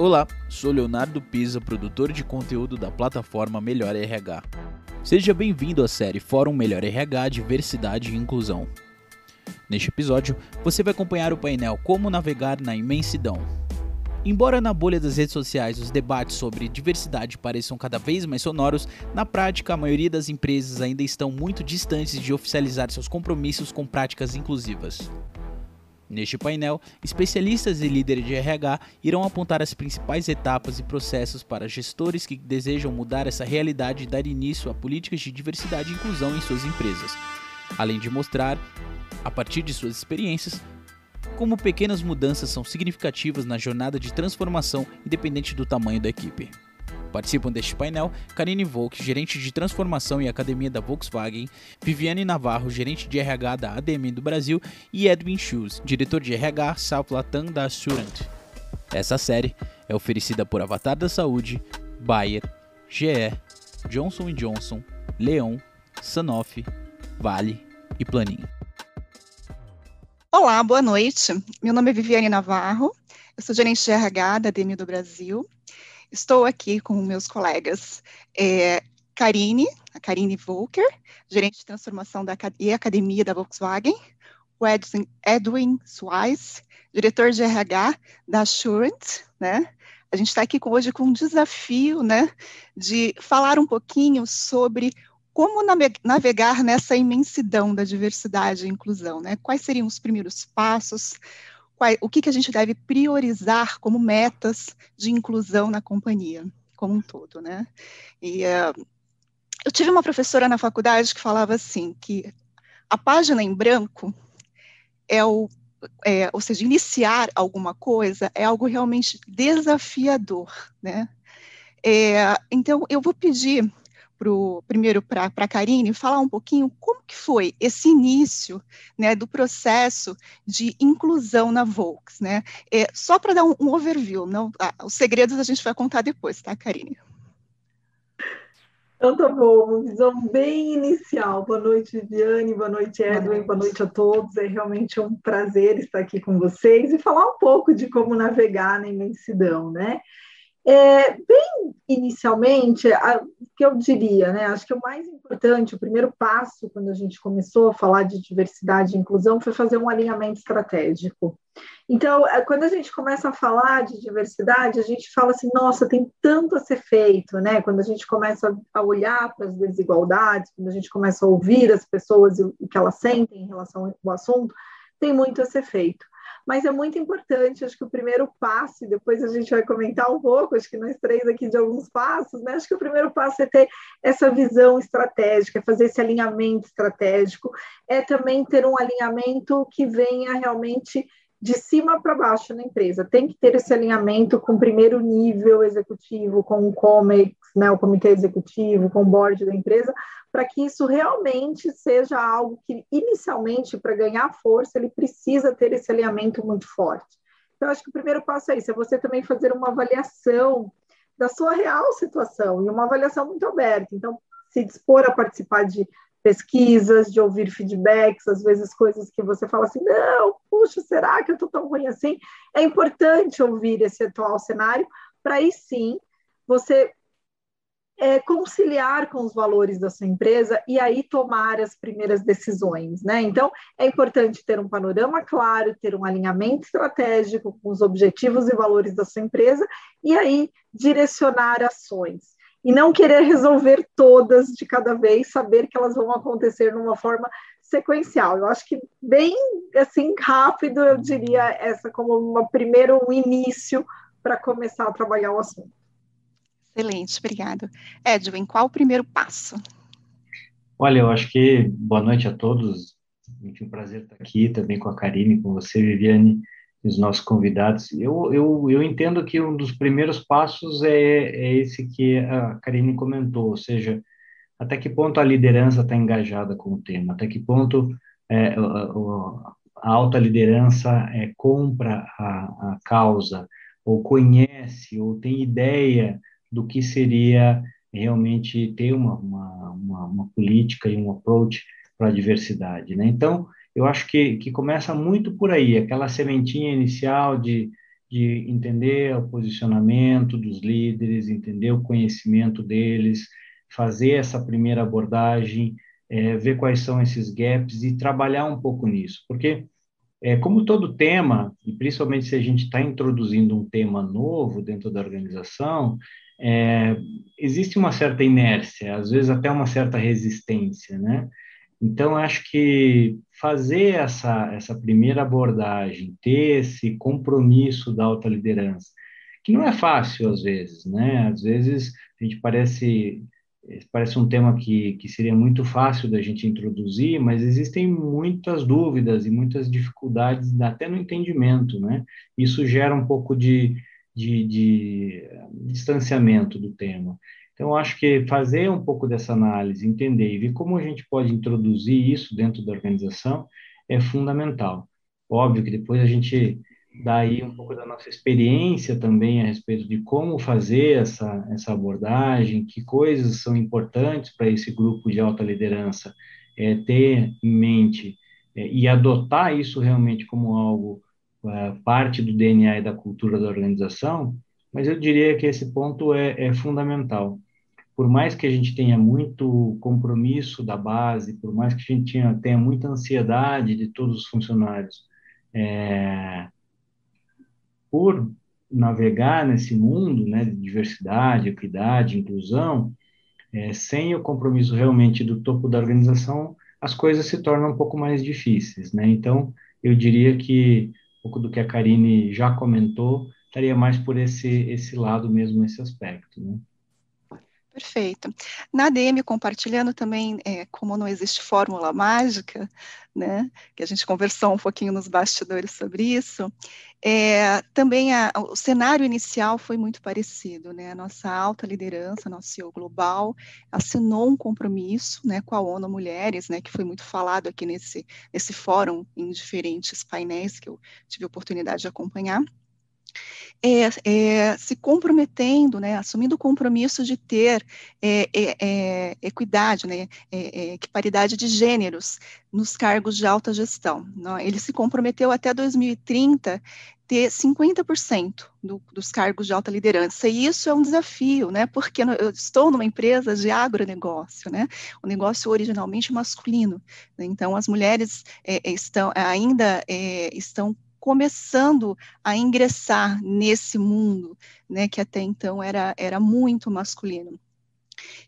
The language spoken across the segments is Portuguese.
Olá, sou Leonardo Pisa, produtor de conteúdo da plataforma Melhor RH. Seja bem-vindo à série Fórum Melhor RH Diversidade e Inclusão. Neste episódio, você vai acompanhar o painel Como Navegar na Imensidão. Embora na bolha das redes sociais os debates sobre diversidade pareçam cada vez mais sonoros, na prática a maioria das empresas ainda estão muito distantes de oficializar seus compromissos com práticas inclusivas. Neste painel, especialistas e líderes de RH irão apontar as principais etapas e processos para gestores que desejam mudar essa realidade e dar início a políticas de diversidade e inclusão em suas empresas, além de mostrar, a partir de suas experiências, como pequenas mudanças são significativas na jornada de transformação, independente do tamanho da equipe. Participam deste painel Karine Volk, gerente de transformação e academia da Volkswagen, Viviane Navarro, gerente de RH da ADM do Brasil e Edwin Schulz, diretor de RH South Latam da Assurant. Essa série é oferecida por Avatar da Saúde, Bayer, GE, Johnson Johnson, Leon, Sanofi, Vale e Planinho. Olá, boa noite. Meu nome é Viviane Navarro, eu sou gerente de RH da ADM do Brasil Estou aqui com meus colegas é, Karine, a Karine Volker, gerente de transformação da, e academia da Volkswagen, o Edwin, Edwin diretor de RH da Assurant, né? A gente está aqui hoje com um desafio, né, de falar um pouquinho sobre como navegar nessa imensidão da diversidade e inclusão, né? Quais seriam os primeiros passos? O que, que a gente deve priorizar como metas de inclusão na companhia como um todo, né? E uh, eu tive uma professora na faculdade que falava assim que a página em branco é o é, ou seja, iniciar alguma coisa é algo realmente desafiador, né? É, então, eu vou pedir pro, primeiro para a Karine falar um pouquinho como que foi esse início né, do processo de inclusão na Volks, né? É, só para dar um, um, overview, não, ah, os segredos a gente vai contar depois, tá, Karine? Então tá bom, uma visão bem inicial. Boa noite, Viviane, boa noite, Edwin, boa noite. boa noite a todos. É realmente um prazer estar aqui com vocês e falar um pouco de como navegar na imensidão, né? É, bem inicialmente, o que eu diria, né? Acho que o mais importante, o primeiro passo quando a gente começou a falar de diversidade e inclusão foi fazer um alinhamento estratégico. Então, é, quando a gente começa a falar de diversidade, a gente fala assim, nossa, tem tanto a ser feito, né? Quando a gente começa a olhar para as desigualdades, quando a gente começa a ouvir as pessoas e o que elas sentem em relação ao assunto, tem muito a ser feito mas é muito importante, acho que o primeiro passo, e depois a gente vai comentar um pouco, acho que nós três aqui de alguns passos, né? Acho que o primeiro passo é ter essa visão estratégica, é fazer esse alinhamento estratégico, é também ter um alinhamento que venha realmente de cima para baixo na empresa. Tem que ter esse alinhamento com o primeiro nível executivo, com o COMEX, né, o comitê executivo, com o board da empresa, para que isso realmente seja algo que, inicialmente, para ganhar força, ele precisa ter esse alinhamento muito forte. Então, acho que o primeiro passo é isso, é você também fazer uma avaliação da sua real situação, e uma avaliação muito aberta. Então, se dispor a participar de pesquisas, de ouvir feedbacks, às vezes coisas que você fala assim, não, puxa, será que eu estou tão ruim assim? É importante ouvir esse atual cenário, para aí sim você é, conciliar com os valores da sua empresa e aí tomar as primeiras decisões, né? Então, é importante ter um panorama claro, ter um alinhamento estratégico com os objetivos e valores da sua empresa e aí direcionar ações. E não querer resolver todas de cada vez, saber que elas vão acontecer numa forma sequencial. Eu acho que bem assim rápido, eu diria essa como um primeiro início para começar a trabalhar o assunto. Excelente, obrigado. Edwin, qual o primeiro passo? Olha, eu acho que boa noite a todos. Enfim, um prazer estar aqui também com a Karine, com você, Viviane, e os nossos convidados. Eu, eu, eu entendo que um dos primeiros passos é, é esse que a Karine comentou, ou seja, até que ponto a liderança está engajada com o tema, até que ponto é, a, a alta liderança é, compra a, a causa, ou conhece, ou tem ideia do que seria realmente ter uma, uma, uma, uma política e um approach para a diversidade. Né? Então, eu acho que, que começa muito por aí, aquela sementinha inicial de, de entender o posicionamento dos líderes, entender o conhecimento deles, fazer essa primeira abordagem, é, ver quais são esses gaps e trabalhar um pouco nisso, porque é, como todo tema, e principalmente se a gente está introduzindo um tema novo dentro da organização, é, existe uma certa inércia, às vezes até uma certa resistência, né? Então, acho que fazer essa, essa primeira abordagem, ter esse compromisso da alta liderança, que não é fácil às vezes, né? Às vezes a gente parece parece um tema que, que seria muito fácil da gente introduzir, mas existem muitas dúvidas e muitas dificuldades até no entendimento, né? Isso gera um pouco de, de, de distanciamento do tema. Então, acho que fazer um pouco dessa análise, entender e ver como a gente pode introduzir isso dentro da organização é fundamental. Óbvio que depois a gente dá aí um pouco da nossa experiência também a respeito de como fazer essa, essa abordagem, que coisas são importantes para esse grupo de alta liderança é, ter em mente é, e adotar isso realmente como algo parte do DNA e da cultura da organização, mas eu diria que esse ponto é, é fundamental por mais que a gente tenha muito compromisso da base, por mais que a gente tenha, tenha muita ansiedade de todos os funcionários, é, por navegar nesse mundo né, de diversidade, equidade, inclusão, é, sem o compromisso realmente do topo da organização, as coisas se tornam um pouco mais difíceis. Né? Então, eu diria que pouco do que a Karine já comentou estaria mais por esse, esse lado mesmo, esse aspecto. Né? Perfeito. Na ADM, compartilhando também, é, como não existe fórmula mágica, né, que a gente conversou um pouquinho nos bastidores sobre isso, é, também a, o cenário inicial foi muito parecido, né, a nossa alta liderança, nosso CEO global, assinou um compromisso, né, com a ONU Mulheres, né, que foi muito falado aqui nesse, nesse fórum, em diferentes painéis que eu tive a oportunidade de acompanhar, é, é, se comprometendo, né, assumindo o compromisso de ter é, é, é equidade, né, é, paridade de gêneros nos cargos de alta gestão. Ele se comprometeu até 2030 ter 50% do, dos cargos de alta liderança. E isso é um desafio, né? Porque eu estou numa empresa de agronegócio, né? O negócio originalmente masculino. Né? Então, as mulheres estão ainda estão começando a ingressar nesse mundo, né, que até então era, era muito masculino.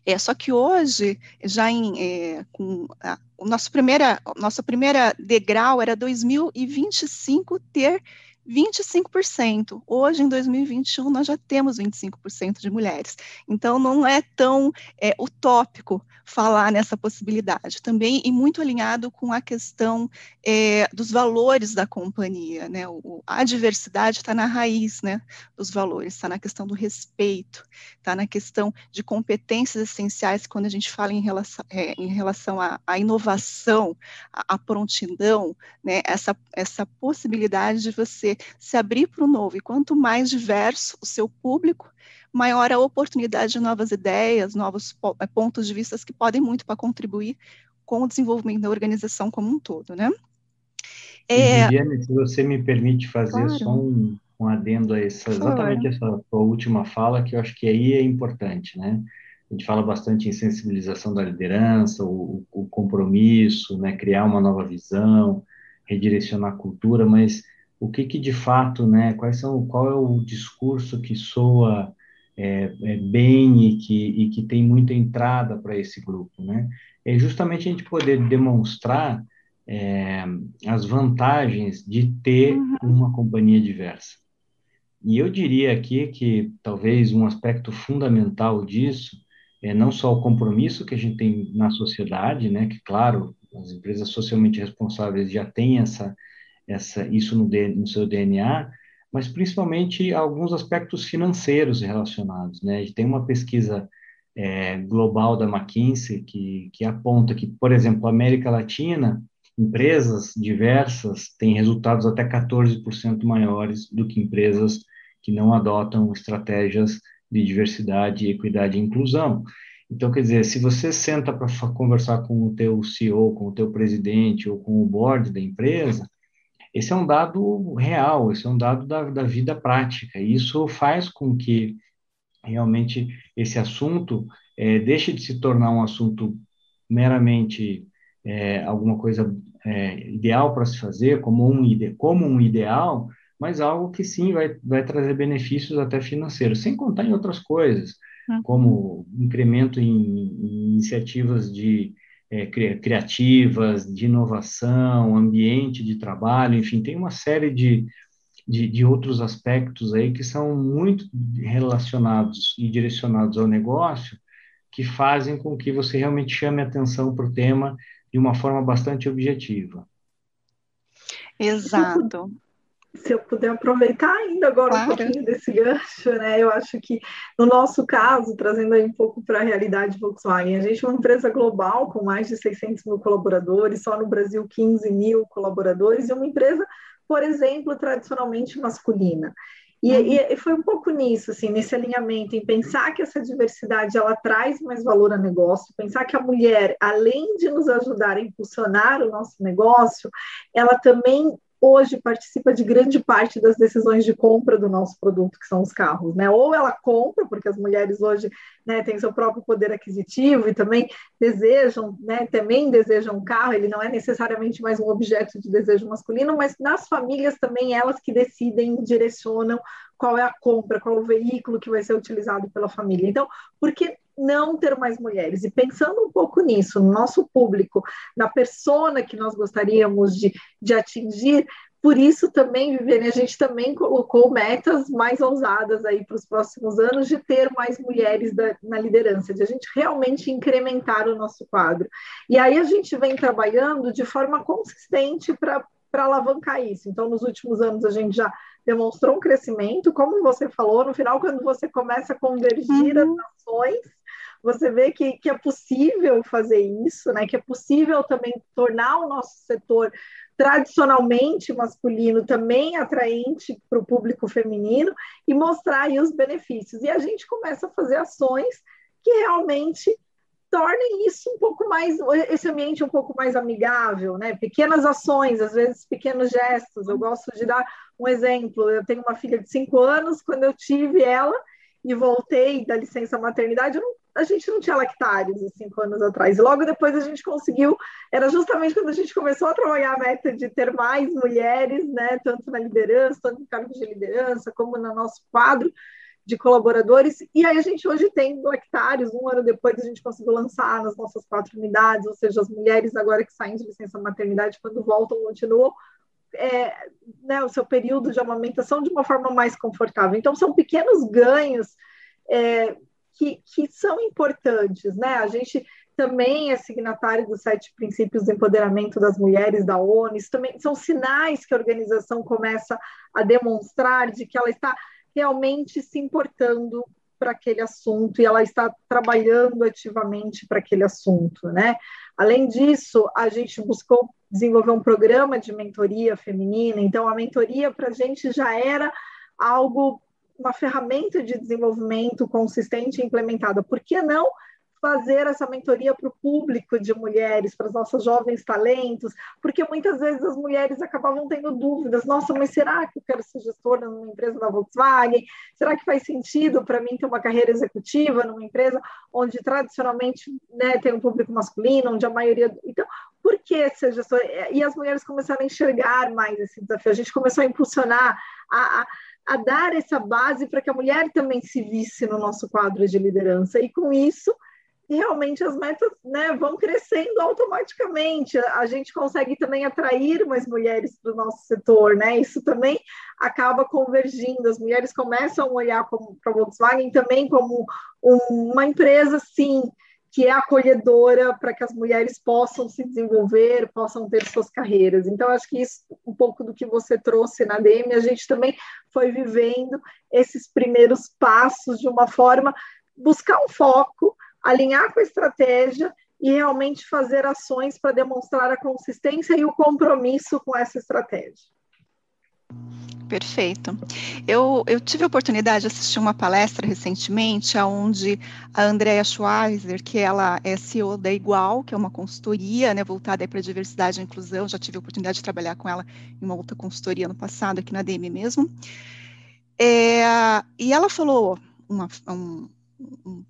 É, só que hoje, já em, é, com a, o nosso primeira, nossa primeira degrau era 2025 ter 25%. Hoje, em 2021, nós já temos 25% de mulheres. Então, não é tão é, utópico falar nessa possibilidade. Também, e muito alinhado com a questão é, dos valores da companhia. Né? O, a diversidade está na raiz né, dos valores, está na questão do respeito, está na questão de competências essenciais, quando a gente fala em relação, é, em relação à, à inovação, à, à prontidão, né? essa, essa possibilidade de você se abrir para o novo. E quanto mais diverso o seu público, maior a oportunidade de novas ideias, novos eh, pontos de vista que podem muito para contribuir com o desenvolvimento da organização como um todo, né? É... Viviane, se você me permite fazer claro. só um, um adendo a essa, exatamente essa sua última fala, que eu acho que aí é importante, né? A gente fala bastante em sensibilização da liderança, o, o compromisso, né? Criar uma nova visão, redirecionar a cultura, mas o que, que de fato, né, quais são, qual é o discurso que soa é, é bem e que, e que tem muita entrada para esse grupo, né? É justamente a gente poder demonstrar é, as vantagens de ter uhum. uma companhia diversa. E eu diria aqui que talvez um aspecto fundamental disso é não só o compromisso que a gente tem na sociedade, né, que claro, as empresas socialmente responsáveis já têm essa essa, isso no, no seu DNA, mas principalmente alguns aspectos financeiros relacionados. Né? Tem uma pesquisa é, global da McKinsey que, que aponta que, por exemplo, América Latina, empresas diversas têm resultados até 14% maiores do que empresas que não adotam estratégias de diversidade, equidade e inclusão. Então, quer dizer, se você senta para conversar com o teu CEO, com o teu presidente ou com o board da empresa, Esse é um dado real, esse é um dado da, da vida prática. E isso faz com que realmente esse assunto é, deixe de se tornar um assunto meramente é, alguma coisa é, ideal para se fazer, como um, ide como um ideal, mas algo que sim vai, vai trazer benefícios até financeiros, sem contar em outras coisas, uhum. como incremento em, em iniciativas de é, criativas, de inovação, ambiente de trabalho, enfim, tem uma série de, de, de, outros aspectos aí que são muito relacionados e direcionados ao negócio, que fazem com que você realmente chame atenção para o tema de uma forma bastante objetiva. Exato. Se eu puder aproveitar ainda agora claro. um pouquinho desse gancho, né? Eu acho que no nosso caso, trazendo aí um pouco para a realidade Volkswagen, a gente é uma empresa global com mais de 600 mil colaboradores, só no Brasil 15 mil colaboradores, e uma empresa, por exemplo, tradicionalmente masculina. E, uhum. e, foi um pouco nisso, assim, nesse alinhamento, em pensar que essa diversidade ela traz mais valor ao negócio, pensar que a mulher, além de nos ajudar a impulsionar o nosso negócio, ela também hoje participa de grande parte das decisões de compra do nosso produto, que são os carros, né? Ou ela compra, porque as mulheres hoje né, têm seu próprio poder aquisitivo e também desejam, né, também desejam um carro, ele não é necessariamente mais um objeto de desejo masculino, mas nas famílias também elas que decidem, direcionam qual é a compra, qual é o veículo que vai ser utilizado pela família. Então, por que não ter mais mulheres? E pensando um pouco nisso, no nosso público, na persona que nós gostaríamos de, de atingir, por isso também, Viviane, a gente também colocou metas mais ousadas aí para os próximos anos de ter mais mulheres da, na liderança, de a gente realmente incrementar o nosso quadro. E aí a gente vem trabalhando de forma consistente para alavancar isso. Então, nos últimos anos, a gente já demonstrou um crescimento, como você falou, no final, quando você começa a convergir uhum. as ações, você vê que, que é possível fazer isso, né? Que é possível também tornar o nosso setor tradicionalmente masculino também atraente para o público feminino e mostrar aí os benefícios. E a gente começa a fazer ações que realmente tornem isso um pouco mais, esse ambiente um pouco mais amigável, né? Pequenas ações, às vezes pequenos gestos. Eu gosto de dar um exemplo. Eu tenho uma filha de cinco anos, quando eu tive ela e voltei da licença maternidade, não, a gente não tinha lactários há cinco anos atrás. Logo depois a gente conseguiu, era justamente quando a gente começou a trabalhar a meta de ter mais mulheres, né? Tanto na liderança, tanto em cargos de liderança, como no nosso quadro de colaboradores, e aí a gente hoje tem lactários, um ano depois a gente conseguiu lançar nas nossas quatro unidades, ou seja, as mulheres agora que saem de licença maternidade, quando voltam, continuam é, né, o seu período de amamentação de uma forma mais confortável. Então, são pequenos ganhos é, que, que são importantes, né? A gente também é signatário dos sete princípios do empoderamento das mulheres da ONU, isso também são sinais que a organização começa a demonstrar de que ela está realmente se importando para aquele assunto e ela está trabalhando ativamente para aquele assunto, né? Além disso, a gente buscou desenvolver um programa de mentoria feminina, então a mentoria para a gente já era algo, uma ferramenta de desenvolvimento consistente e implementada. Por que não fazer essa mentoria para o público de mulheres, para os nossos jovens talentos, porque muitas vezes as mulheres acabavam tendo dúvidas: nossa, mas será que eu quero ser gestora numa empresa da Volkswagen? Será que faz sentido para mim ter uma carreira executiva numa empresa onde tradicionalmente né, tem um público masculino, onde a maioria. Então, por que ser gestora? E as mulheres começaram a enxergar mais esse desafio, a gente começou a impulsionar, a, a a dar essa base para que a mulher também se visse no nosso quadro de liderança. E com isso, realmente as metas né, vão crescendo automaticamente. A gente consegue também atrair mais mulheres para o nosso setor, né? Isso também acaba convergindo. As mulheres começam a olhar para a Volkswagen também como uma empresa, sim, que é acolhedora para que as mulheres possam se desenvolver, possam ter suas carreiras. Então, acho que isso, um pouco do que você trouxe na DM, a gente também foi vivendo esses primeiros passos de uma forma, buscar um foco, alinhar com a estratégia e realmente fazer ações para demonstrar a consistência e o compromisso com essa estratégia. Perfeito. Eu, eu tive a oportunidade de assistir uma palestra recentemente, onde a Andrea Schweizer, que ela é CEO da Igual, que é uma consultoria né, voltada para a diversidade e inclusão, já tive a oportunidade de trabalhar com ela em uma outra consultoria no passado, aqui na DM mesmo. É, e ela falou uma, um,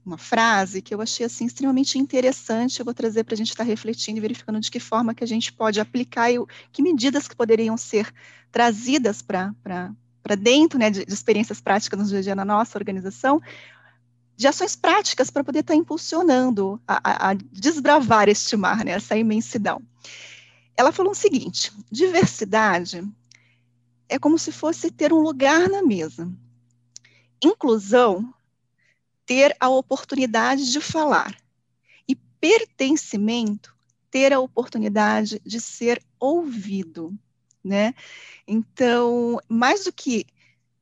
uma frase que eu achei assim extremamente interessante. Eu vou trazer para a gente estar tá refletindo e verificando de que forma que a gente pode aplicar e que medidas que poderiam ser trazidas para dentro né, de, de, experiências práticas no dia a dia na nossa organização, de ações práticas para poder estar tá impulsionando a, a, a, desbravar este mar, né, essa imensidão. Ela falou o seguinte: diversidade é como se fosse ter um lugar na mesa. Inclusão ter a oportunidade de falar. E pertencimento, ter a oportunidade de ser ouvido, né? Então, mais do que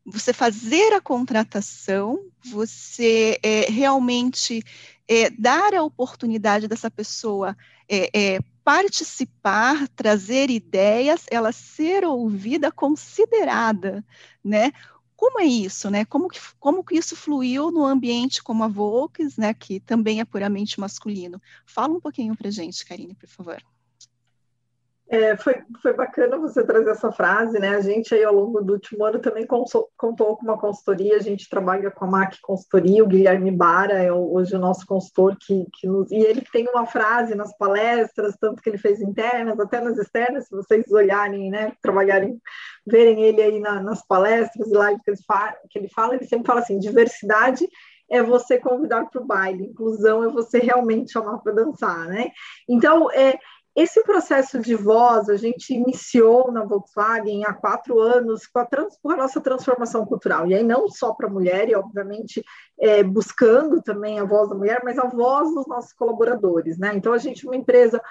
você fazer a contratação, você é, realmente é, dar a oportunidade dessa pessoa é, é participar, trazer ideias, ela ser ouvida, considerada, né? Como é isso, né? Como que, como que isso fluiu no ambiente como a Volks, né? Que também é puramente masculino. Fala um pouquinho para gente, Karine, por favor. É, foi, foi bacana você trazer essa frase, né? A gente aí ao longo do último ano também contou com uma consultoria, a gente trabalha com a MAC Consultoria, o Guilherme Bara é hoje o nosso consultor, que, que nos, e ele tem uma frase nas palestras, tanto que ele fez internas, até nas externas, se vocês olharem, né, trabalharem, verem ele aí na, nas palestras lives que ele, fala, que ele fala, ele sempre fala assim, diversidade é você convidar para o baile, inclusão é você realmente chamar para dançar, né? Então, é, esse processo de voz a gente iniciou na Volkswagen há quatro anos com a, trans, com a nossa transformação cultural, e aí não só para a mulher, e obviamente é, buscando também a voz da mulher, mas a voz dos nossos colaboradores, né? Então a gente é uma empresa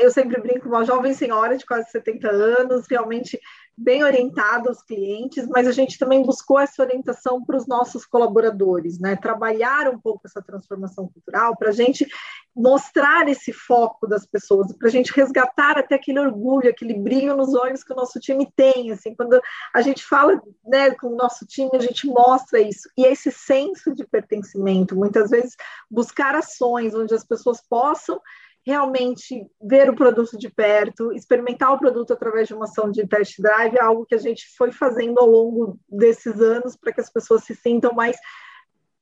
eu sempre brinco, uma jovem senhora de quase 70 anos, realmente bem orientada aos clientes, mas a gente também buscou essa orientação para os nossos colaboradores, né? Trabalhar um pouco essa transformação cultural para a gente mostrar esse foco das pessoas, para a gente resgatar até aquele orgulho, aquele brilho nos olhos que o nosso time tem, assim, quando a gente fala, né, com o nosso time, a gente mostra isso, e esse senso de pertencimento, muitas vezes buscar ações onde as pessoas possam realmente ver o produto de perto, experimentar o produto através de uma ação de test drive, é algo que a gente foi fazendo ao longo desses anos para que as pessoas se sintam mais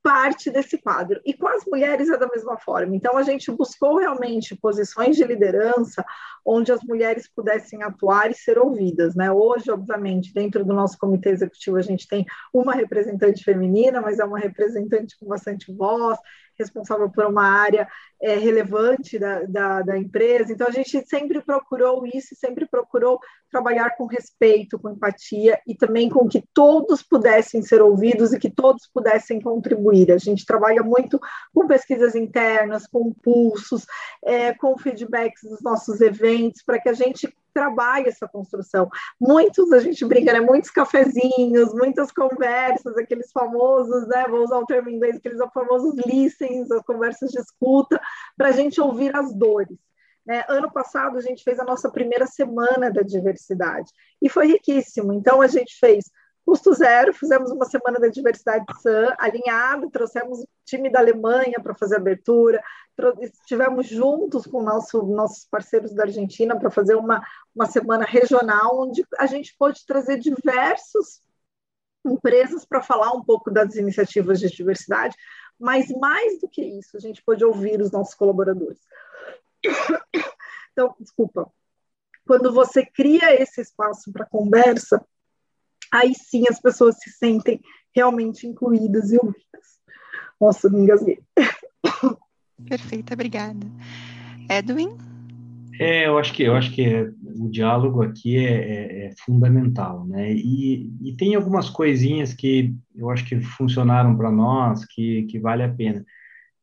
parte desse quadro. E com as mulheres é da mesma forma. Então, a gente buscou realmente posições de liderança onde as mulheres pudessem atuar e ser ouvidas. Né? Hoje, obviamente, dentro do nosso comitê executivo, a gente tem uma representante feminina, mas é uma representante com bastante voz, responsável por uma área é, relevante da, da, da, empresa. Então, a gente sempre procurou isso, sempre procurou trabalhar com respeito, com empatia e também com que todos pudessem ser ouvidos e que todos pudessem contribuir. A gente trabalha muito com pesquisas internas, com pulsos, é, com feedbacks dos nossos eventos, para que a gente trabalha essa construção. Muitos, a gente brinca, né? Muitos cafezinhos, muitas conversas, aqueles famosos, né? Vou usar o termo em inglês, aqueles famosos listens, as conversas de escuta, para a gente ouvir as dores. Né? Ano passado, a gente fez a nossa primeira semana da diversidade e foi riquíssimo. Então, a gente fez custo zero, fizemos uma semana da diversidade SAM alinhado, trouxemos o time da Alemanha para fazer abertura, estivemos juntos com nosso, nossos parceiros da Argentina para fazer uma, uma semana regional, onde a gente pôde trazer diversos empresas para falar um pouco das iniciativas de diversidade, mas mais do que isso, a gente pôde ouvir os nossos colaboradores. Então, desculpa. Quando você cria esse espaço para conversa, aí sim as pessoas se sentem realmente incluídas e ouvidas. Nossa, me engasguei. Perfeito, obrigada. Edwin? É, eu acho que eu acho que é, o diálogo aqui é, é, é fundamental, né? E, e, tem algumas coisinhas que eu acho que funcionaram para nós, que, que vale a pena,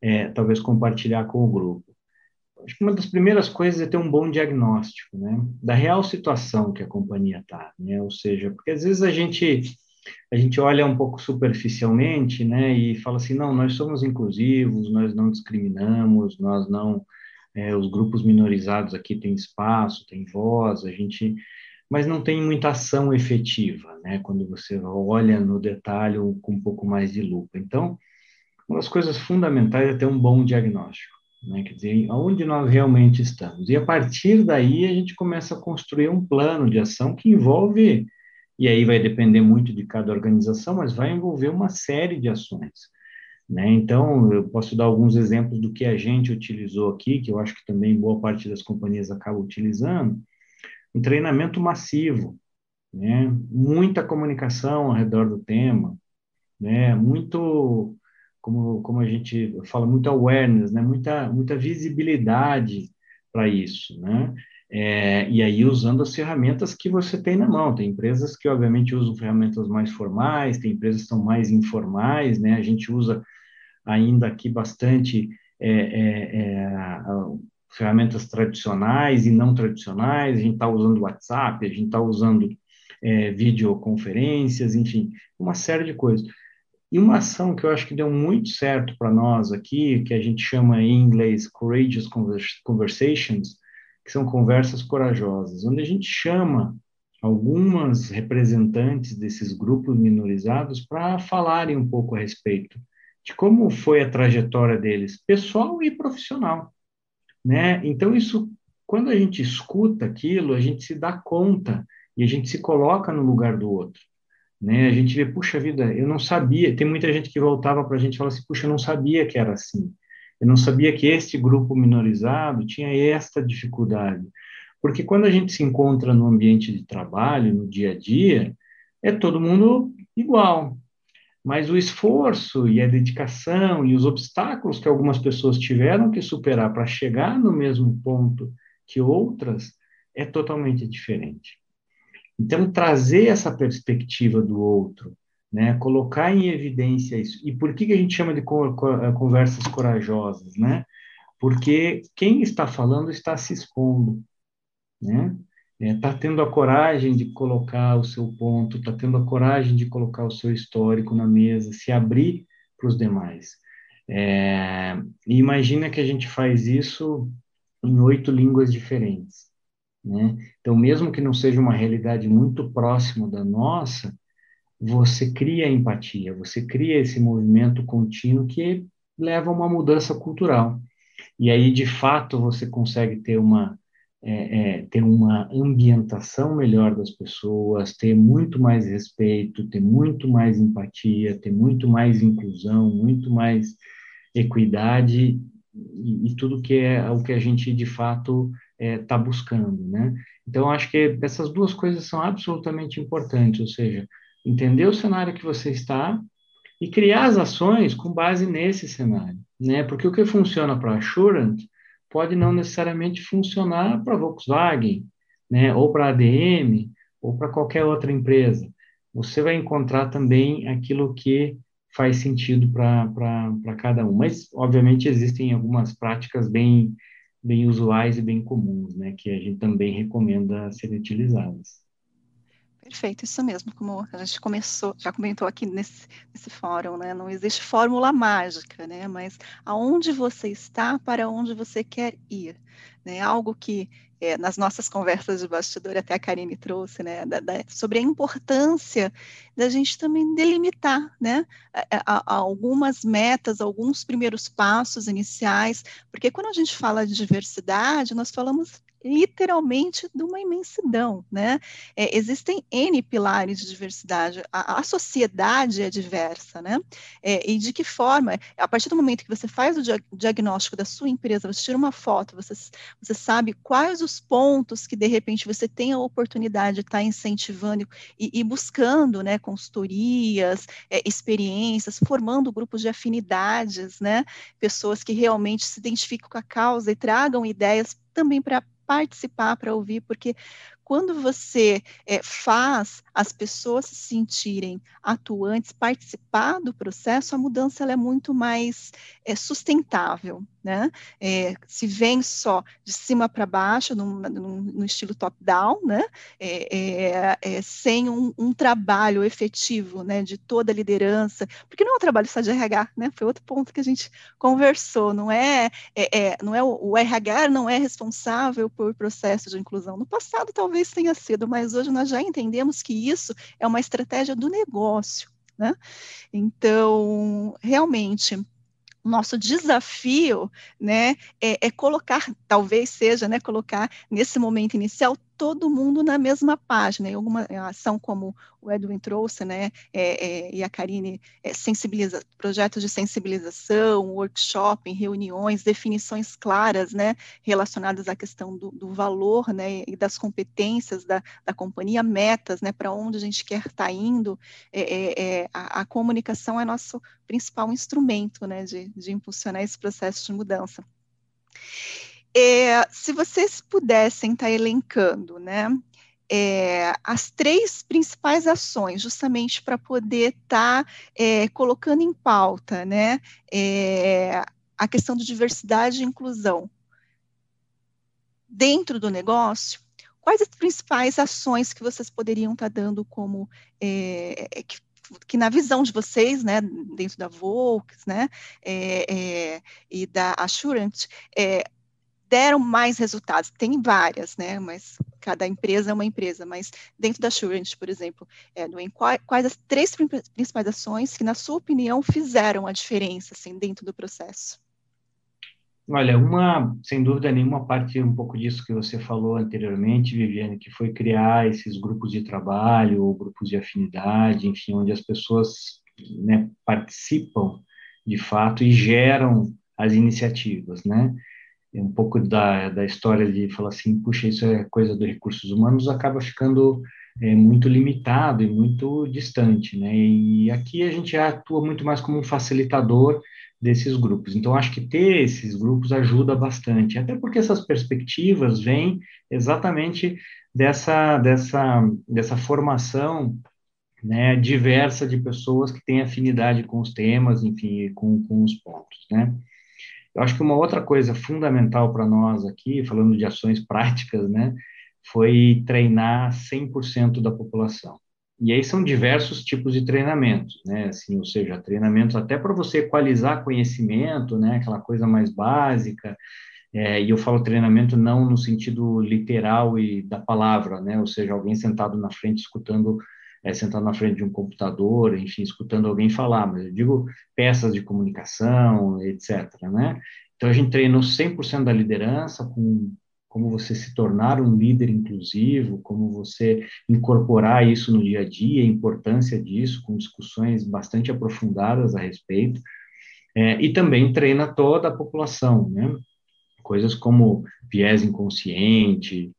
é, talvez compartilhar com o grupo acho que uma das primeiras coisas é ter um bom diagnóstico, né, da real situação que a companhia está, né, ou seja, porque às vezes a gente a gente olha um pouco superficialmente, né, e fala assim, não, nós somos inclusivos, nós não discriminamos, nós não, é, os grupos minorizados aqui têm espaço, têm voz, a gente, mas não tem muita ação efetiva, né? Quando você olha no detalhe com um pouco mais de lupa. Então, uma das coisas fundamentais é ter um bom diagnóstico, né? Quer dizer, aonde nós realmente estamos. E a partir daí a gente começa a construir um plano de ação que envolve, e aí vai depender muito de cada organização, mas vai envolver uma série de ações. Né? Então, eu posso dar alguns exemplos do que a gente utilizou aqui, que eu acho que também boa parte das companhias acaba utilizando, um treinamento massivo, né? muita comunicação ao redor do tema, né? muito, como, como a gente fala, muito awareness, né? muita, muita visibilidade para isso, né? É, e aí usando as ferramentas que você tem na mão. Tem empresas que, obviamente, usam ferramentas mais formais, tem empresas que são mais informais, né? A gente usa ainda aqui bastante é, é, é ferramentas tradicionais e não tradicionais, a gente está usando WhatsApp, a gente está usando é, videoconferências, enfim, uma série de coisas. E uma ação que eu acho que deu muito certo para nós aqui, que a gente chama em inglês Courageous Conversations, que são conversas corajosas, onde a gente chama algumas representantes desses grupos minorizados para falarem um pouco a respeito de como foi a trajetória deles, pessoal e profissional, né? Então isso, quando a gente escuta aquilo, a gente se dá conta e a gente se coloca no lugar do outro, né? A gente vê, puxa vida, eu não sabia. Tem muita gente que voltava para a gente e falava assim, puxa, eu não sabia que era assim. Eu não sabia que este grupo minorizado tinha esta dificuldade. Porque quando a gente se encontra no ambiente de trabalho, no dia a dia, é todo mundo igual, mas o esforço e a dedicação e os obstáculos que algumas pessoas tiveram que superar para chegar no mesmo ponto que outras é totalmente diferente. Então, trazer essa perspectiva do outro, né, colocar em evidência isso. E por que, que a gente chama de conversas corajosas, né? Porque quem está falando está se expondo, né? está é, tá tendo a coragem de colocar o seu ponto, está tendo a coragem de colocar o seu histórico na mesa, se abrir para os demais. É, e imagina que a gente faz isso em oito línguas diferentes. Né? Então, mesmo que não seja uma realidade muito próxima da nossa, você cria empatia, você cria esse movimento contínuo que leva a uma mudança cultural. E aí, de fato, você consegue ter uma é, é, ter uma ambientação melhor das pessoas, ter muito mais respeito, ter muito mais empatia, ter muito mais inclusão, muito mais equidade e, e tudo que é o que a gente de fato está é, buscando, né? Então acho que essas duas coisas são absolutamente importantes, ou seja, entender o cenário que você está e criar as ações com base nesse cenário, né? Porque o que funciona para a Assurant pode não necessariamente funcionar para Volkswagen, né, ou para ADM, ou para qualquer outra empresa. Você vai encontrar também aquilo que faz sentido para cada um. Mas, obviamente, existem algumas práticas bem, bem usuais e bem comuns, né, que a gente também recomenda serem utilizadas. Perfeito, isso mesmo, como a gente começou, já comentou aqui nesse, nesse fórum, né? Não existe fórmula mágica, né? Mas aonde você está, para onde você quer ir, né? Algo que é, nas nossas conversas de bastidor até a Karine trouxe, né? Da, da, sobre a importância da gente também delimitar, né? A, a, algumas metas, alguns primeiros passos iniciais, porque quando a gente fala de diversidade, nós falamos literalmente de uma imensidão, né? É, existem N pilares de diversidade, a, a sociedade é diversa, né? É, e de que forma, a partir do momento que você faz o dia, diagnóstico da sua empresa, você tira uma foto, você, você sabe quais os pontos que, de repente, você tem a oportunidade de estar incentivando e, e buscando, né, consultorias, é, experiências, formando grupos de afinidades, né? Pessoas que realmente se identificam com a causa e tragam ideias também para participar, para ouvir, porque quando você é, faz as pessoas se sentirem atuantes, participar do processo, a mudança é muito mais é, sustentável. né? É, se vem só de cima para baixo, no estilo top-down, né? É, é, sem um, um, trabalho efetivo, né? De toda a liderança, porque não é um trabalho só de RH, né? Foi outro ponto que a gente conversou. Não é não é o, o, RH não é responsável por processo de inclusão. No passado talvez tenha sido, mas hoje nós já entendemos que isso é uma estratégia do negócio, né? Então, realmente nosso desafio, né, é, é, colocar, talvez seja, né, colocar nesse momento inicial todo mundo na mesma página. Em alguma ação como o Edwin trouxe, né, é, é, e a Karine, é, sensibiliza, projetos de sensibilização, workshop, reuniões, definições claras, né, relacionadas à questão do, do valor, né, e das competências da, da companhia, metas, né, para onde a gente quer estar tá indo. É, é, é, a, a, comunicação é nosso principal instrumento, né, de, de impulsionar esse processo de mudança. É, se vocês pudessem estar tá elencando, né, é, as três principais ações, justamente para poder estar tá, é, colocando em pauta, né, é, a questão de diversidade e inclusão dentro do negócio, quais as principais ações que vocês poderiam estar tá dando como é, é, que, que na visão de vocês, né, dentro da Volks, né, e da Assurant, deram mais resultados. Tem várias, né? Mas cada empresa é uma empresa. Mas dentro da Assurance, por exemplo, é, quais, as três principais ações que, na sua opinião, fizeram a diferença assim, dentro do processo? Olha, uma, sem dúvida nenhuma, parte um pouco disso que você falou anteriormente, Viviane, que foi criar esses grupos de trabalho, ou grupos de afinidade, enfim, onde as pessoas né, participam de fato e geram as iniciativas, né? Um pouco da, da história de falar assim, puxa, isso é coisa dos recursos humanos, acaba ficando é, muito limitado e muito distante, né? E aqui a gente atua muito mais como um facilitador desses grupos. Então, acho que ter esses grupos ajuda bastante, até porque essas perspectivas vêm exatamente dessa, dessa, dessa formação né, diversa de pessoas que têm afinidade com os temas, enfim, com, com os pontos, né? Eu acho que uma outra coisa fundamental para nós aqui, falando de ações práticas, né, foi treinar 100% da população. E aí são diversos tipos de treinamentos, né? Assim, ou seja, treinamentos até para você equalizar conhecimento, né? Aquela coisa mais básica. É, e eu falo treinamento não no sentido literal e da palavra, né? Ou seja, alguém sentado na frente escutando é, sentado na frente de um computador, enfim, escutando alguém falar, mas eu digo peças de comunicação, etc. Né? Então, a gente treinou 100% da liderança, com como você se tornar um líder inclusivo, como você incorporar isso no dia a dia, a importância disso, com discussões bastante aprofundadas a respeito, é, e também treina toda a população, né? Coisas como viés inconsciente,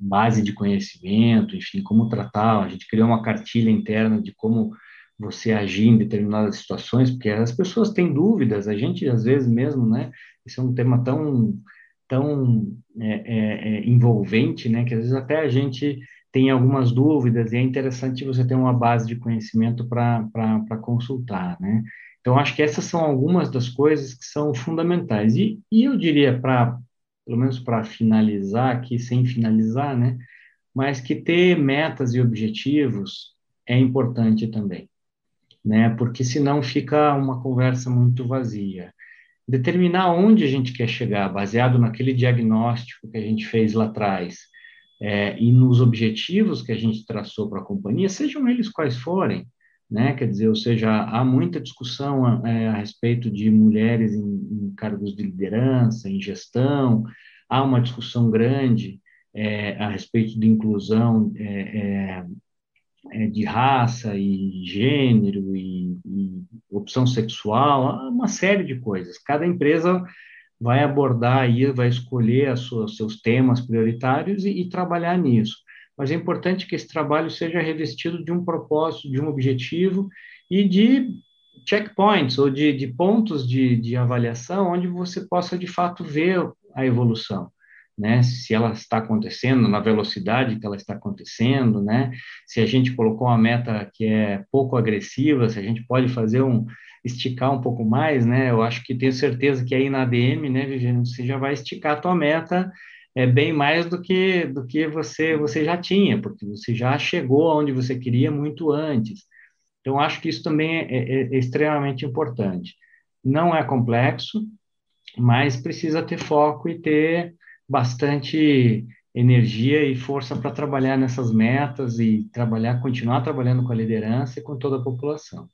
base de conhecimento, enfim, como tratar. A gente criou uma cartilha interna de como você agir em determinadas situações, porque as pessoas têm dúvidas, a gente às vezes mesmo, né? Isso é um tema tão tão é, é, é, envolvente, né? Que às vezes até a gente tem algumas dúvidas e é interessante você ter uma base de conhecimento para consultar, né? Então, acho que essas são algumas das coisas que são fundamentais. E, e eu diria, para pelo menos para finalizar aqui, sem finalizar, né? Mas que ter metas e objetivos é importante também, né? Porque senão fica uma conversa muito vazia. Determinar onde a gente quer chegar, baseado naquele diagnóstico que a gente fez lá atrás, é, e nos objetivos que a gente traçou para a companhia, sejam eles quais forem, né? Quer dizer, ou seja, há muita discussão é, a respeito de mulheres em, em, cargos de liderança, em gestão, há uma discussão grande é, a respeito de inclusão é, é, é de raça e gênero e, e, opção sexual, há uma série de coisas. Cada empresa vai abordar aí, vai escolher os seus temas prioritários e, e trabalhar nisso mas é importante que esse trabalho seja revestido de um propósito, de um objetivo e de checkpoints ou de, de pontos de, de avaliação onde você possa de fato ver a evolução. Né, se ela está acontecendo na velocidade que ela está acontecendo, né, se a gente colocou uma meta que é pouco agressiva, se a gente pode fazer um, esticar um pouco mais, né? Eu acho que tenho certeza que aí na ADM, né, Viviane, você já vai esticar a tua meta é bem mais do que do que você você já tinha, porque você já chegou aonde você queria muito antes. Então acho que isso também é, é, é extremamente importante. Não é complexo, mas precisa ter foco e ter bastante energia e força para trabalhar nessas metas e trabalhar, continuar trabalhando com a liderança e com toda a população.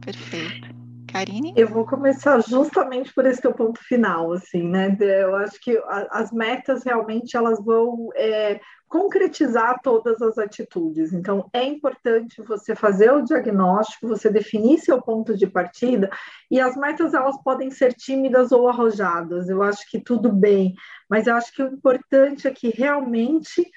Perfeito. Karine? Eu vou começar justamente por esse teu ponto final, assim, né? Eu acho que as metas realmente elas vão é, concretizar todas as atitudes. Então, é importante você fazer o diagnóstico, você definir seu ponto de partida, e as metas elas podem ser tímidas ou arrojadas. Eu acho que tudo bem, mas eu acho que o importante é que realmente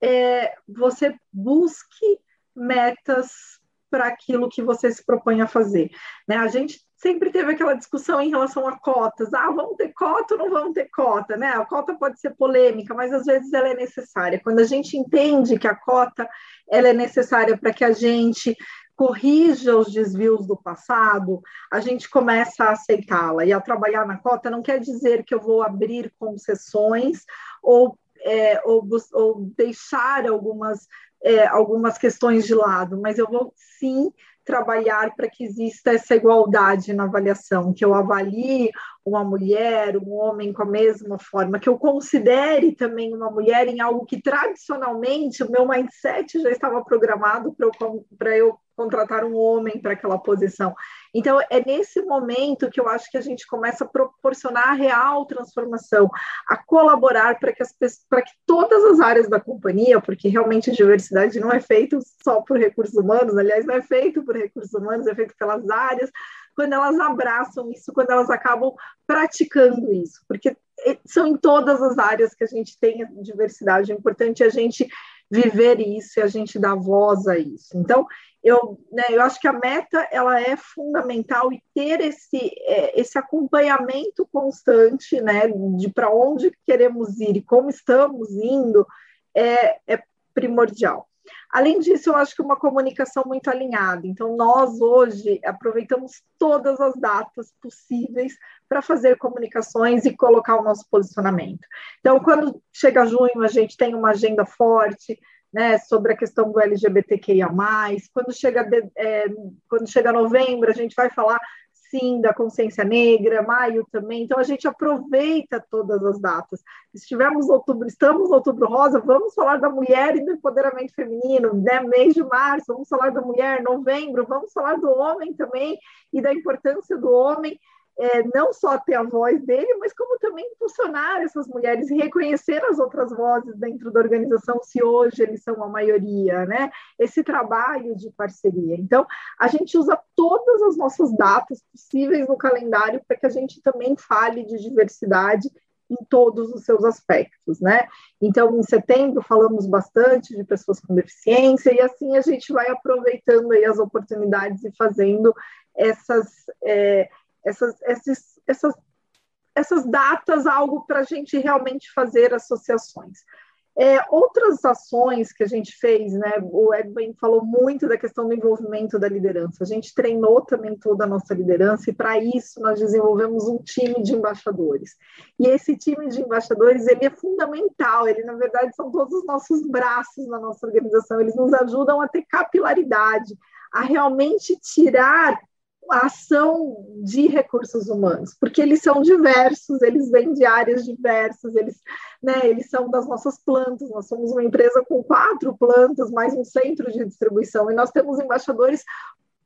é, você busque metas para aquilo que você se propõe a fazer. Né? A gente sempre teve aquela discussão em relação a cotas. Ah, vamos ter cota ou não vamos ter cota? Né? A cota pode ser polêmica, mas às vezes ela é necessária. Quando a gente entende que a cota ela é necessária para que a gente corrija os desvios do passado, a gente começa a aceitá-la. E a trabalhar na cota não quer dizer que eu vou abrir concessões ou, é, ou, ou deixar algumas é, algumas questões de lado, mas eu vou sim trabalhar para que exista essa igualdade na avaliação, que eu avalie uma mulher, um homem com a mesma forma, que eu considere também uma mulher em algo que tradicionalmente o meu mindset já estava programado para eu, eu contratar um homem para aquela posição. Então, é nesse momento que eu acho que a gente começa a proporcionar a real transformação, a colaborar para que, as, para que todas as áreas da companhia, porque realmente a diversidade não é feita só por recursos humanos, aliás, não é feito por recursos humanos, é feito pelas áreas, quando elas abraçam isso, quando elas acabam praticando isso, porque são em todas as áreas que a gente tem diversidade, é importante a gente viver isso e a gente dar voz a isso. Então, eu, né, eu acho que a meta ela é fundamental e ter esse, é, esse acompanhamento constante né, de para onde queremos ir e como estamos indo é, é primordial. Além disso, eu acho que uma comunicação muito alinhada. Então, nós hoje aproveitamos todas as datas possíveis para fazer comunicações e colocar o nosso posicionamento. Então, quando chega junho, a gente tem uma agenda forte, né, sobre a questão do LGBTQIA+, quando chega, é, quando chega novembro, a gente vai falar sim da consciência negra, maio também, então a gente aproveita todas as datas. Se estivermos outubro, estamos outubro rosa, vamos falar da mulher e do empoderamento feminino, né? mês de março, vamos falar da mulher, novembro, vamos falar do homem também e da importância do homem é, não só ter a voz dele, mas como também impulsionar essas mulheres e reconhecer as outras vozes dentro da organização, se hoje eles são a maioria, né? Esse trabalho de parceria. Então, a gente usa todas as nossas datas possíveis no calendário para que a gente também fale de diversidade em todos os seus aspectos, né? Então, em setembro falamos bastante de pessoas com deficiência e assim a gente vai aproveitando aí as oportunidades e fazendo essas é, essas, essas, essas, essas datas algo para a gente realmente fazer associações. É, outras ações que a gente fez, né? O Edwin falou muito da questão do envolvimento da liderança. A gente treinou também toda a nossa liderança e para isso nós desenvolvemos um time de embaixadores. E esse time de embaixadores ele é fundamental. Ele na verdade são todos os nossos braços na nossa organização. Eles nos ajudam a ter capilaridade, a realmente tirar a ação de recursos humanos, porque eles são diversos, eles vêm de áreas diversas, eles, né, eles são das nossas plantas, nós somos uma empresa com quatro plantas, mais um centro de distribuição, e nós temos embaixadores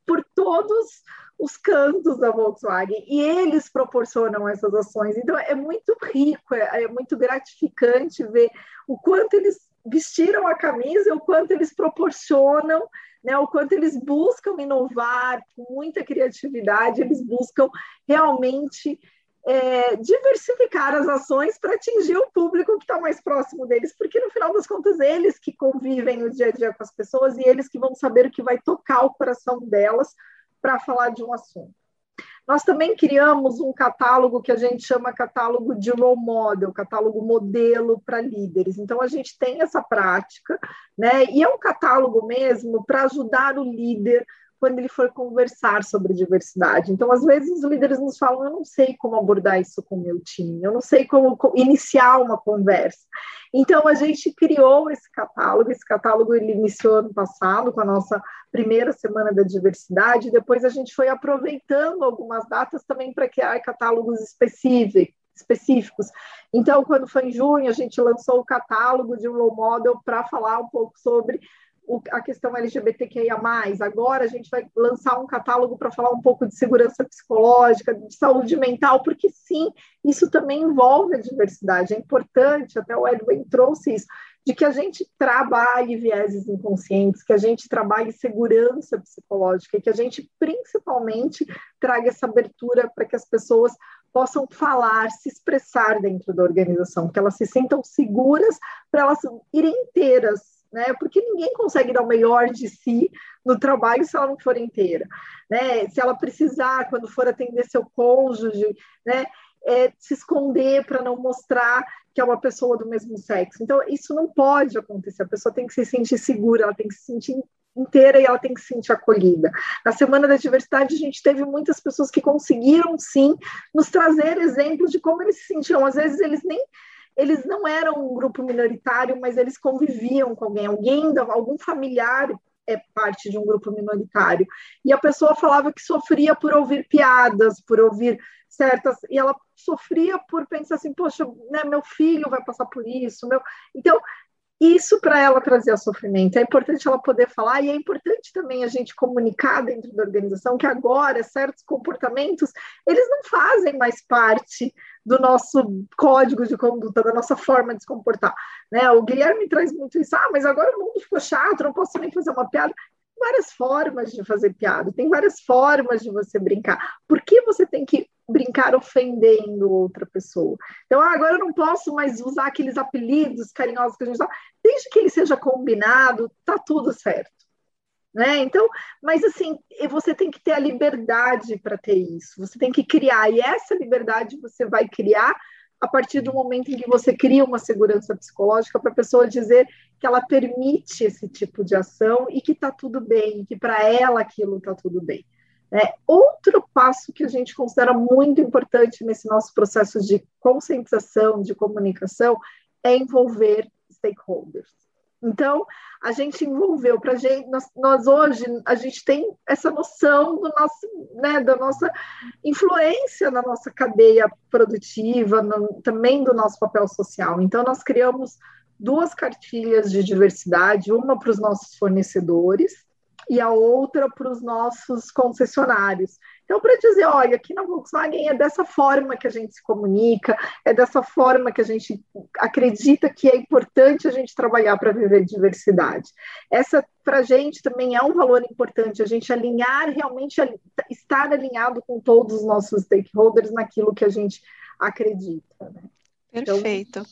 por todos os cantos da Volkswagen, e eles proporcionam essas ações, então é muito rico, é, é muito gratificante ver o quanto eles vestiram a camisa o quanto eles proporcionam né, o quanto eles buscam inovar com muita criatividade, eles buscam realmente é, diversificar as ações para atingir o público que está mais próximo deles, porque no final das contas eles que convivem no dia a dia com as pessoas e eles que vão saber o que vai tocar o coração delas para falar de um assunto. Nós também criamos um catálogo que a gente chama catálogo de role model, catálogo modelo para líderes. Então, a gente tem essa prática, né? E é um catálogo mesmo para ajudar o líder quando ele for conversar sobre diversidade. Então, às vezes, os líderes nos falam: eu não sei como abordar isso com o meu time, eu não sei como iniciar uma conversa. Então, a gente criou esse catálogo. Esse catálogo ele iniciou ano passado, com a nossa primeira semana da diversidade. Depois, a gente foi aproveitando algumas datas também para criar catálogos específicos específicos. Então, quando foi em junho, a gente lançou o catálogo de um role model para falar um pouco sobre o, a questão LGBTQIA+. Agora a gente vai lançar um catálogo para falar um pouco de segurança psicológica, de saúde mental, porque sim, isso também envolve a diversidade. É importante, até o Edwin trouxe isso, de que a gente trabalhe vieses inconscientes, que a gente trabalhe segurança psicológica e que a gente principalmente traga essa abertura para que as pessoas possam falar, se expressar dentro da organização, que elas se sintam seguras para elas irem inteiras né? Porque ninguém consegue dar o melhor de si no trabalho se ela não for inteira, né? Se ela precisar, quando for atender seu cônjuge, né? É, se esconder para não mostrar que é uma pessoa do mesmo sexo. Então, isso não pode acontecer. A pessoa tem que se sentir segura, ela tem que se sentir inteira e ela tem que se sentir acolhida. Na Semana da Diversidade, a gente teve muitas pessoas que conseguiram, sim, nos trazer exemplos de como eles se sentiam. Às vezes, eles nem eles não eram um grupo minoritário, mas eles conviviam com alguém, alguém, algum familiar é parte de um grupo minoritário. E a pessoa falava que sofria por ouvir piadas, por ouvir certas, e ela sofria por pensar assim, poxa, né, meu filho vai passar por isso, meu. Então, isso para ela trazia sofrimento. É importante ela poder falar e é importante também a gente comunicar dentro da organização que agora certos comportamentos eles não fazem mais parte do nosso código de conduta, da nossa forma de se comportar. Né? O Guilherme traz muito isso. Ah, mas agora o mundo ficou chato, não posso nem fazer uma piada várias formas de fazer piada, tem várias formas de você brincar. Por que você tem que brincar ofendendo outra pessoa? Então, ah, agora eu não posso mais usar aqueles apelidos carinhosos que a gente dá. Desde que ele seja combinado, tá tudo certo. Né? Então, mas assim, você tem que ter a liberdade para ter isso. Você tem que criar e essa liberdade você vai criar a partir do momento em que você cria uma segurança psicológica para a pessoa dizer que ela permite esse tipo de ação e que está tudo bem, que para ela aquilo está tudo bem. É, outro passo que a gente considera muito importante nesse nosso processo de conscientização, de comunicação, é envolver stakeholders. Então, a gente envolveu para gente, nós, nós, hoje a gente tem essa noção do nosso, né, da nossa influência na nossa cadeia produtiva, no, também do nosso papel social. Então, nós criamos duas cartilhas de diversidade, uma para os nossos fornecedores e a outra para os nossos concessionários. Então, para dizer, olha, aqui na Volkswagen é dessa forma que a gente se comunica, é dessa forma que a gente acredita que é importante a gente trabalhar para viver diversidade. Essa, para a gente, também é um valor importante, a gente alinhar, realmente estar alinhado com todos os nossos stakeholders naquilo que a gente acredita. Né? Perfeito. Então,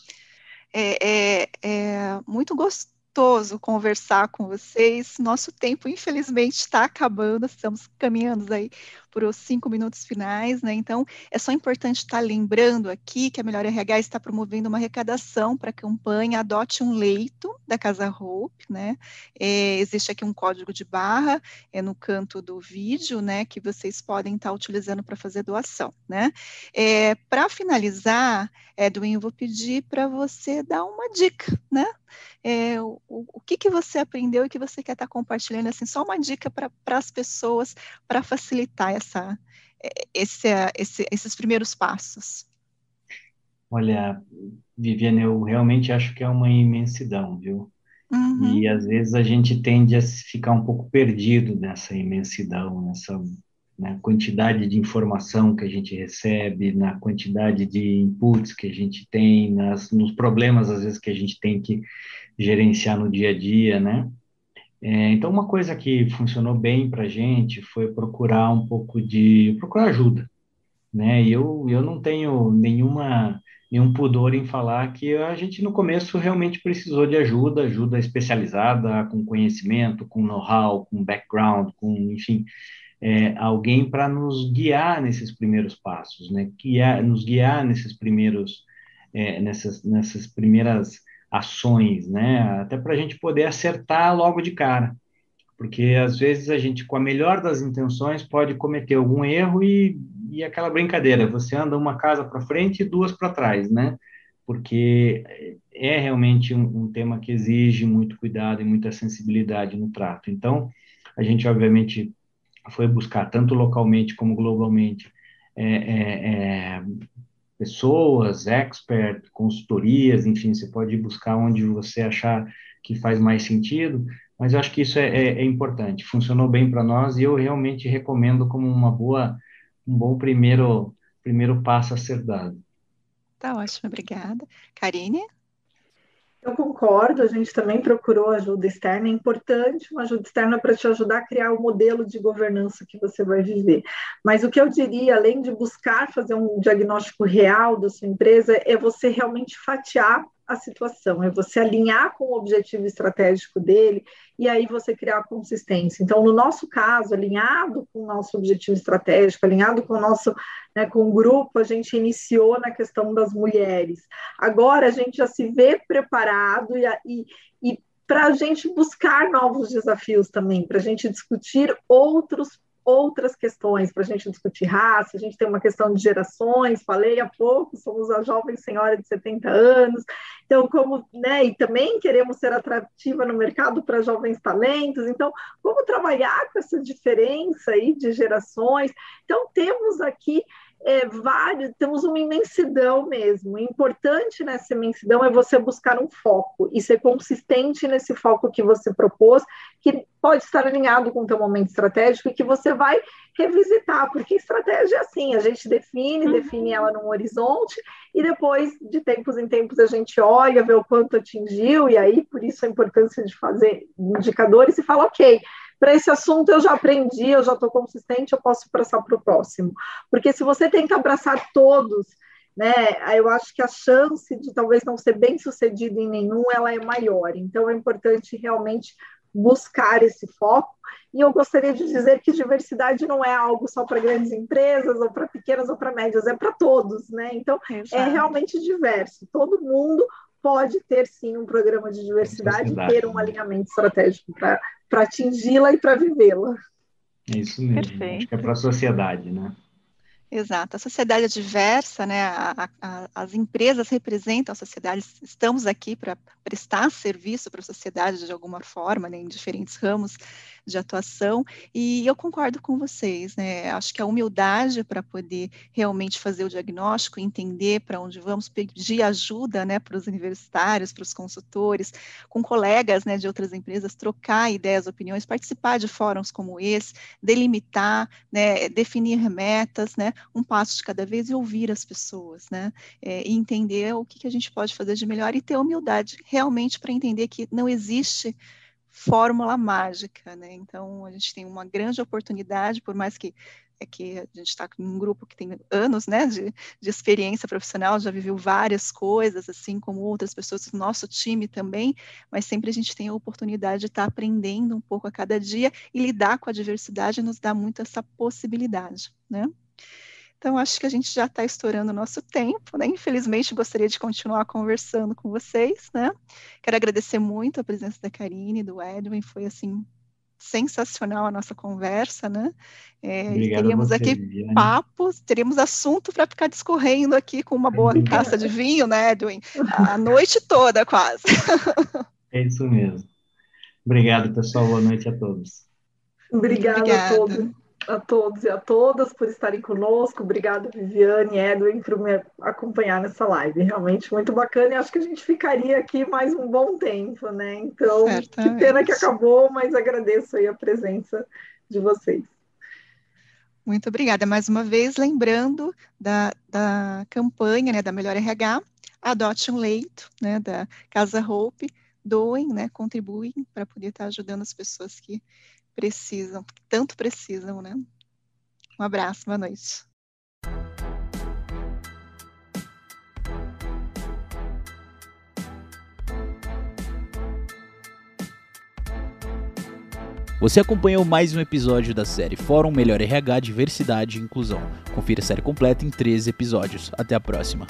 é, é, é muito gostoso gostoso conversar com vocês. Nosso tempo, infelizmente, está acabando, estamos caminhando aí por os cinco minutos finais, né? Então, é só importante estar lembrando aqui que a Melhor RH está promovendo uma arrecadação para a campanha Adote um Leito da Casa Hope, né? É, existe aqui um código de barra é no canto do vídeo, né? Que vocês podem estar utilizando para fazer doação, né? É, para finalizar, Edwin, eu vou pedir para você dar uma dica, né? É, o, o que, que você aprendeu e que você quer estar compartilhando, assim, só uma dica para as pessoas para facilitar essa essa, é, esse, esse, esses primeiros passos? Olha, Viviane, eu realmente acho que é uma imensidão, viu? Uhum. E às vezes a gente tende a ficar um pouco perdido nessa imensidão, nessa né, quantidade de informação que a gente recebe, na quantidade de inputs que a gente tem, nas, nos problemas às vezes que a gente tem que gerenciar no dia a dia, né? É, então, uma coisa que funcionou bem para a gente foi procurar um pouco de procurar ajuda, né? E eu, eu não tenho nenhuma nenhum pudor em falar que a gente no começo realmente precisou de ajuda, ajuda especializada, com conhecimento, com know-how, com background, com enfim, é, alguém para nos guiar nesses primeiros passos, né? Guiar, nos guiar nesses primeiros é, nessas nessas primeiras ações, né? Até para a gente poder acertar logo de cara. porque às vezes a gente, com a melhor das intenções, pode cometer algum erro e, e aquela brincadeira, você anda uma casa para frente e duas para trás, né? Porque é realmente um, um, tema que exige muito cuidado e muita sensibilidade no trato. Então, a gente, obviamente, foi buscar, tanto localmente como globalmente, é, é, é, pessoas, expert, consultorias, enfim, você pode buscar onde você achar que faz mais sentido, mas eu acho que isso é, é, é importante, funcionou bem para nós e eu realmente recomendo como uma boa, um bom primeiro, primeiro passo a ser dado. Tá ótimo, obrigada. Karine? Eu concordo, a gente também procurou ajuda externa, é importante uma ajuda externa para te ajudar a criar o modelo de governança que você vai viver. Mas o que eu diria, além de buscar fazer um diagnóstico real da sua empresa, é você realmente fatiar a situação, é você alinhar com o objetivo estratégico dele e aí você criar consistência. Então, no nosso caso, alinhado com o nosso objetivo estratégico, alinhado com o nosso, né, com o grupo, a gente iniciou na questão das mulheres. Agora a gente já se vê preparado e, e, e para a gente buscar novos desafios também, para a gente discutir outros outras questões para a gente discutir raça, a gente tem uma questão de gerações, falei há pouco, somos a jovem senhora de 70 anos, então como, né, e também queremos ser atrativa no mercado para jovens talentos, então como trabalhar com essa diferença aí de gerações, então temos aqui é, vários, temos uma imensidão mesmo. O importante nessa imensidão é você buscar um foco e ser consistente nesse foco que você propôs, que pode estar alinhado com o teu momento estratégico e que você vai revisitar, porque estratégia é assim, a gente define, uhum. define ela num horizonte e depois, de tempos em tempos, a gente olha, vê o quanto atingiu e aí, por isso a importância de fazer indicadores e fala, ok, para esse assunto eu já aprendi, eu já estou consistente, eu posso passar para o próximo. Porque se você tenta abraçar todos, né, eu acho que a chance de talvez não ser bem sucedido em nenhum, ela é maior. Então é importante realmente buscar esse foco. E eu gostaria de dizer que diversidade não é algo só para grandes empresas, ou para pequenas ou para médias, é para todos, né? Então, é Exato. é realmente diverso. Todo mundo pode ter sim um programa de diversidade e ter um alinhamento estratégico para atingi-la e para vivê-la. É isso mesmo. Perfeito. Acho que é para a sociedade, né? Exato. A sociedade é diversa, né? A, a, as empresas representam a sociedade. Estamos aqui para prestar serviço para a sociedade de alguma forma, né? em diferentes ramos de atuação. E eu concordo com vocês, né? Acho que a humildade para poder realmente fazer o diagnóstico, entender para onde vamos, pedir ajuda, né, para os universitários, para os consultores, com colegas, né, de outras empresas, trocar ideias, opiniões, participar de fóruns como esse, delimitar, né, definir metas, né, um passo de cada vez e ouvir as pessoas, né, é, e entender o que, que a gente pode fazer de melhor e ter humildade realmente para entender que não existe fórmula mágica, né? Então a gente tem uma grande oportunidade, por mais que é que a gente está em um grupo que tem anos, né, de, de experiência profissional, já viveu várias coisas, assim como outras pessoas do nosso time também, mas sempre a gente tem a oportunidade de estar tá aprendendo um pouco a cada dia e lidar com a diversidade nos dá muito essa possibilidade, né? Então, acho que a gente já está estourando o nosso tempo, né? Infelizmente, gostaria de continuar conversando com vocês, né? Quero agradecer muito a presença da Karine, do Edwin, foi assim sensacional a nossa conversa, né? É, teríamos você, aqui Viviane. papos, teríamos assunto para ficar discorrendo aqui com uma boa taça de vinho, né, Edwin? A noite toda, quase. É isso mesmo. Obrigado, pessoal. Boa noite a todos. Obrigada, Obrigada. a todos a todos e a todas por estarem conosco. Obrigada, Viviane e Edwin, por me acompanhar nessa live. Realmente muito bacana e acho que a gente ficaria aqui mais um bom tempo, né? Então, Certamente. que pena que acabou, mas agradeço aí a presença de vocês. Muito obrigada. Mais uma vez, lembrando da, da campanha né, da Melhor RH, adote um leito, né, da Casa Hope, doem, né, contribuem para poder estar ajudando as pessoas que precisam, tanto precisam, né? Um abraço, boa noite. Você acompanhou mais um episódio da série Fórum Melhor RH Diversidade e Inclusão. Confira a série completa em 13 episódios. Até a próxima.